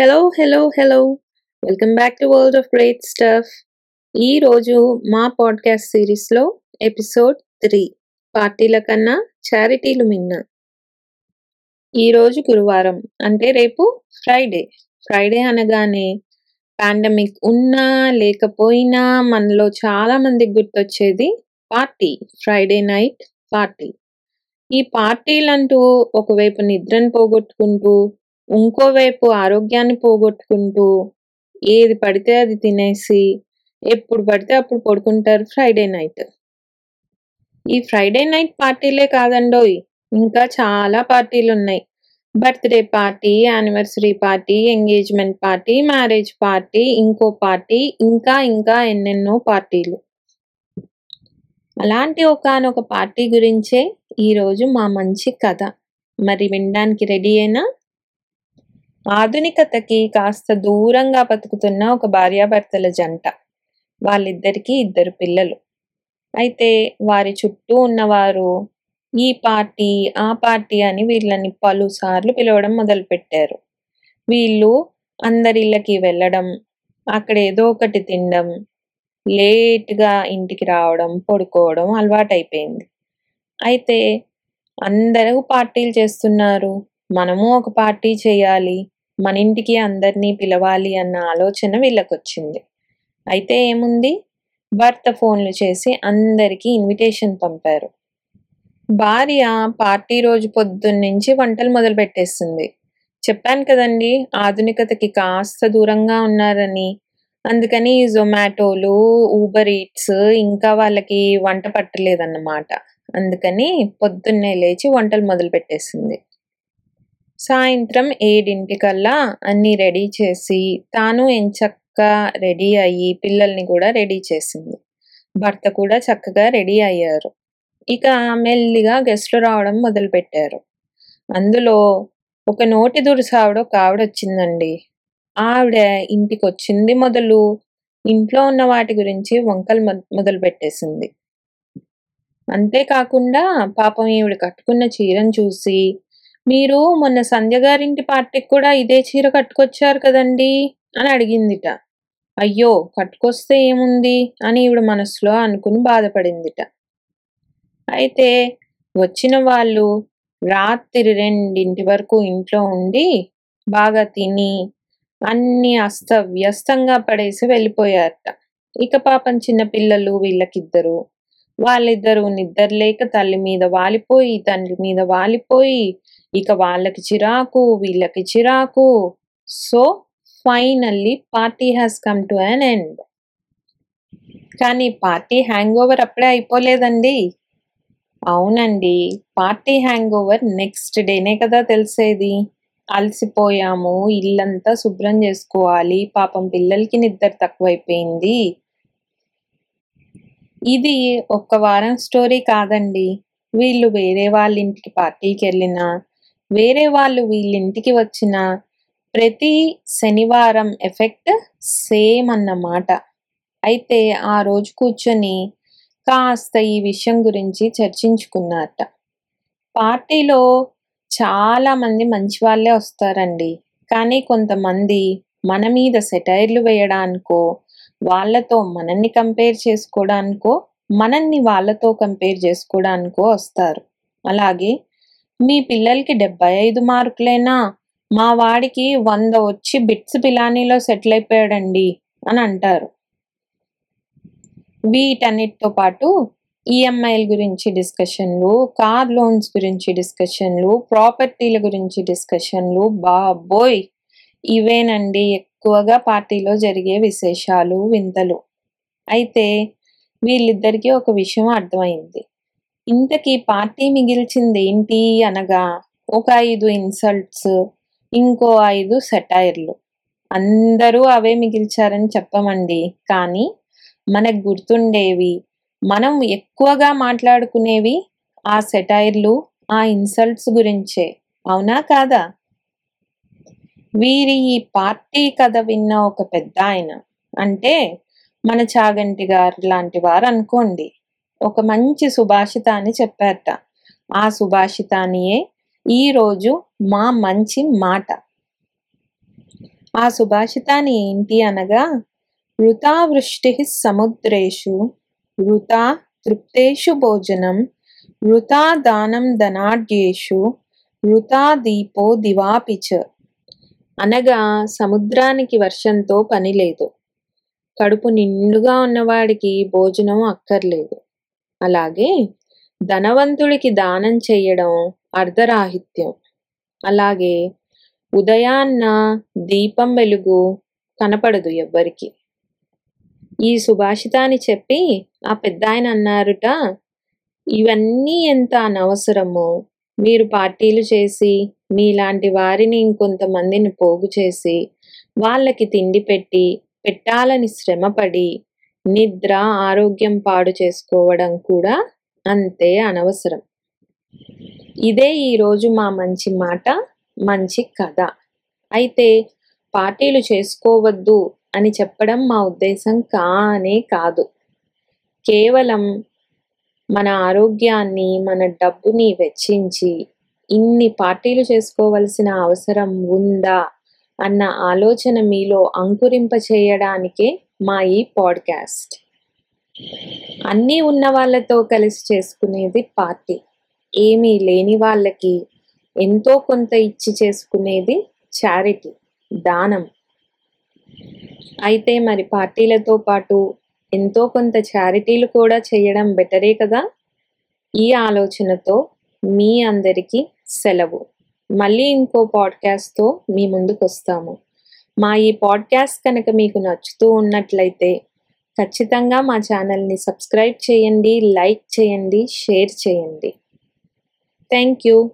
Hello hello hello welcome back to world of great stuff ఈరోజు మా podcast సిరీస్లో episode three పార్టీల కన్నా చారిటీలు మిన్న. ఈరోజు గురువారం అంటే రేపు ఫ్రైడే ఫ్రైడే అనగానే పాండమిక్ ఉన్నా లేకపోయినా మనలో చాలా మందికి గుర్తొచ్చేది పార్టీ ఫ్రైడే నైట్ పార్టీ ఈ పార్టీలంటూ ఒకవైపు నిద్రను పోగొట్టుకుంటూ ఇంకోవైపు ఆరోగ్యాన్ని పోగొట్టుకుంటూ ఏది పడితే అది తినేసి ఎప్పుడు పడితే అప్పుడు పడుకుంటారు ఫ్రైడే నైట్. ఈ ఫ్రైడే నైట్ పార్టీలే కాదండోయ్ ఇంకా చాలా పార్టీలు ఉన్నాయి birthday party anniversary party engagement party marriage party ఇంకో పార్టీ ఇంకా ఇంకా ఎన్నెన్నో పార్టీలు. అలాంటి ఒకానొక పార్టీ గురించే ఈరోజు మా మంచి కథ. మరి వినడానికి రెడీ అయినా ఆధునికతకి కాస్త దూరంగా బతుకుతున్న ఒక భార్యాభర్తల జంట. వాళ్ళిద్దరికీ ఇద్దరు పిల్లలు. అయితే వారి చుట్టూ ఉన్నవారు ఈ పార్టీ ఆ పార్టీ అని వీళ్ళని పలుసార్లు పిలవడం మొదలుపెట్టారు. వీళ్ళు అందరిళ్ళకి వెళ్ళడం అక్కడ ఏదో ఒకటి తినడం లేట్గా ఇంటికి రావడం పడుకోవడం అలవాటైపోయింది. అయితే అందరూ పార్టీలు చేస్తున్నారు. మనము ఒక పార్టీ చేయాలి. మన ఇంటికి అందరినీ పిలవాలి అన్న ఆలోచన వీళ్ళకి వచ్చింది అయితే ఏముంది? భర్త ఫోన్లు చేసి అందరికీ ఇన్విటేషన్ పంపారు. భార్య పార్టీ రోజు పొద్దున్నుంచి వంటలు మొదలు పెట్టేస్తుంది చెప్పాను కదండి ఆధునికతకి కాస్త దూరంగా ఉన్నారని. అందుకని జొమాటోలు ఊబర్ ఈట్స్ ఇంకా వాళ్ళకి వంట పట్టలేదన్నమాట. అందుకని పొద్దున్నే లేచి వంటలు మొదలు పెట్టేసింది. సాయంత్రం ఏడింటికల్లా అన్నీ రెడీ చేసి తాను ఎంచక్క రెడీ అయ్యి పిల్లల్ని కూడా రెడీ చేసింది. భర్త కూడా చక్కగా రెడీ అయ్యారు. ఇక మెల్లిగా గెస్ట్లు రావడం మొదలుపెట్టారు. అందులో ఒక నోటి దురుసావిడ ఒక ఆవిడ వచ్చిందండి. ఆవిడ ఇంటికి వచ్చింది మొదలు ఇంట్లో ఉన్న వాటి గురించి వంకలు మొదలు పెట్టేసింది అంతేకాకుండా పాపం ఈవిడ కట్టుకున్న చీరను చూసి మీరు మొన్న సంధ్య గారింటి పార్టీకి కూడా ఇదే చీర కట్టుకొచ్చారు కదండి? అని అడిగిందిట. అయ్యో కట్టుకొస్తే ఏముంది? అని ఈవిడ మనసులో అనుకుని బాధపడిందిట. అయితే వచ్చిన వాళ్ళు రాత్రి రెండింటి వరకు ఇంట్లో ఉండి బాగా తిని అన్ని అస్తవ్యస్తంగా పడేసి వెళ్ళిపోయారట. ఇక పాపం చిన్న పిల్లలు వీళ్ళకిద్దరు వాళ్ళిద్దరూ నిద్రలేక తల్లి మీద వాలిపోయి తండ్రి మీద వాలిపోయి ఇక వాళ్ళకి చిరాకు వీళ్ళకి చిరాకు. So finally party has come to an end కానీ పార్టీ హ్యాంగ్ ఓవర్ అప్పుడే అయిపోలేదండి. అవునండి. పార్టీ హ్యాంగ్ ఓవర్ నెక్స్ట్ డేనే కదా తెలిసేది. అలసిపోయాము. ఇల్లంతా శుభ్రం చేసుకోవాలి. పాపం పిల్లలకి నిద్ర తక్కువైపోయింది. ఇది ఒక్క వారం స్టోరీ కాదండి. వీళ్ళు వేరే వాళ్ళ ఇంటికి పార్టీకి వెళ్ళినా వేరే వాళ్ళు వీళ్ళింటికి వచ్చిన ప్రతి శనివారం ఎఫెక్ట్ సేమ్ అన్నమాట. అయితే ఆ రోజు కూర్చొని కాస్త ఈ విషయం గురించి చర్చించుకున్నారట. పార్టీలో చాలామంది మంచి వాళ్ళే వస్తారండి. కానీ కొంతమంది మన మీద సెటైర్లు వేయడానికో వాళ్ళతో మనల్ని కంపేర్ చేసుకోవడానికో మనల్ని వాళ్ళతో కంపేర్ చేసుకోవడానికో వస్తారు. అలాగే మీ పిల్లలకి డెబ్బై ఐదు మార్కులేనా మా వాడికి వంద వచ్చి బిట్స్ పిలానీలో సెటిల్ అయిపోయాడండి అని అంటారు. వీటన్నిటితో పాటు ఈఎంఐల గురించి డిస్కషన్లు కార్ లోన్స్ గురించి డిస్కషన్లు ప్రాపర్టీల గురించి డిస్కషన్లు బాబోయ్! ఇవేనండి ఎక్కువగా పార్టీలో జరిగే విశేషాలు వింతలు. అయితే వీళ్ళిద్దరికీ ఒక విషయం అర్థమైంది. ఇంతకీ పార్టీ మిగిల్చింది ఏంటి అనగా ఒక ఐదు ఇన్సల్ట్స్ ఇంకో ఐదు సెటైర్లు. అందరూ అవే మిగిల్చారని చెప్పమండి. కానీ మనకు గుర్తుండేవి మనం ఎక్కువగా మాట్లాడుకునేవి ఆ సెటైర్లు ఆ ఇన్సల్ట్స్ గురించే. అవునా కాదా? వీరి ఈ పార్టీ కథ విన్న ఒక పెద్ద ఆయన అంటే మన చాగంటి గారు లాంటి వారు అనుకోండి ఒక మంచి సుభాషితాన్ని చెప్పారట. ఆ సుభాషితానియే ఈరోజు మా మంచి మాట. ఆ సుభాషితాన్ని ఏంటి అనగా వృతా వృష్టి సముద్రేషు వృతా తృప్తేషు భోజనం వృతా దానం ధనాఢ్యేషు వృతా దీపో దివాపిచ అనగా సముద్రానికి వర్షంతో పని లేదు. కడుపు నిండుగా ఉన్నవాడికి భోజనం అక్కర్లేదు. అలాగే ధనవంతుడికి దానం చేయడం అర్ధరాహిత్యం. అలాగే ఉదయాన్న దీపం వెలుగు కనపడదు ఎవ్వరికి. ఈ సుభాషితాన్ని చెప్పి ఆ పెద్ద ఆయన అన్నారుట ఇవన్నీ ఎంత అనవసరమో మీరు పార్టీలు చేసి మీలాంటి వారిని ఇంకొంతమందిని పోగు చేసి వాళ్ళకి తిండి పెట్టి పెట్టాలని శ్రమపడి నిద్ర ఆరోగ్యం పాడు చేసుకోవడం కూడా అంతే అనవసరం. ఇదే ఈరోజు మా మంచి మాట మంచి కథ. అయితే పార్టీలు చేసుకోవద్దు అని చెప్పడం మా ఉద్దేశం కానే కాదు. కేవలం మన ఆరోగ్యాన్ని మన డబ్బుని వెచ్చించి ఇన్ని పార్టీలు చేసుకోవలసిన అవసరం ఉందా అన్న ఆలోచన మీలో అంకురింప చేయడానికే మా ఈ పాడ్కాస్ట్. అన్నీ ఉన్న వాళ్ళతో కలిసి చేసుకునేది పార్టీ. ఏమీ లేని వాళ్ళకి ఎంతో కొంత ఇచ్చి చేసుకునేది చారిటీ దానం. అయితే మరి పార్టీలతో పాటు ఎంతో కొంత చారిటీలు కూడా చేయడం బెటరే కదా? ఈ ఆలోచనతో మీ అందరికీ సెలవు. మళ్ళీ ఇంకో పాడ్కాస్ట్తో మీ ముందుకు వస్తాము మా ఈ పాడ్కాస్ట్ కనుక మీకు నచ్చుతూ ఉన్నట్లయితే ఖచ్చితంగా మా ఛానల్ని సబ్స్క్రైబ్ చేయండి లైక్ చేయండి షేర్ చేయండి. Thank you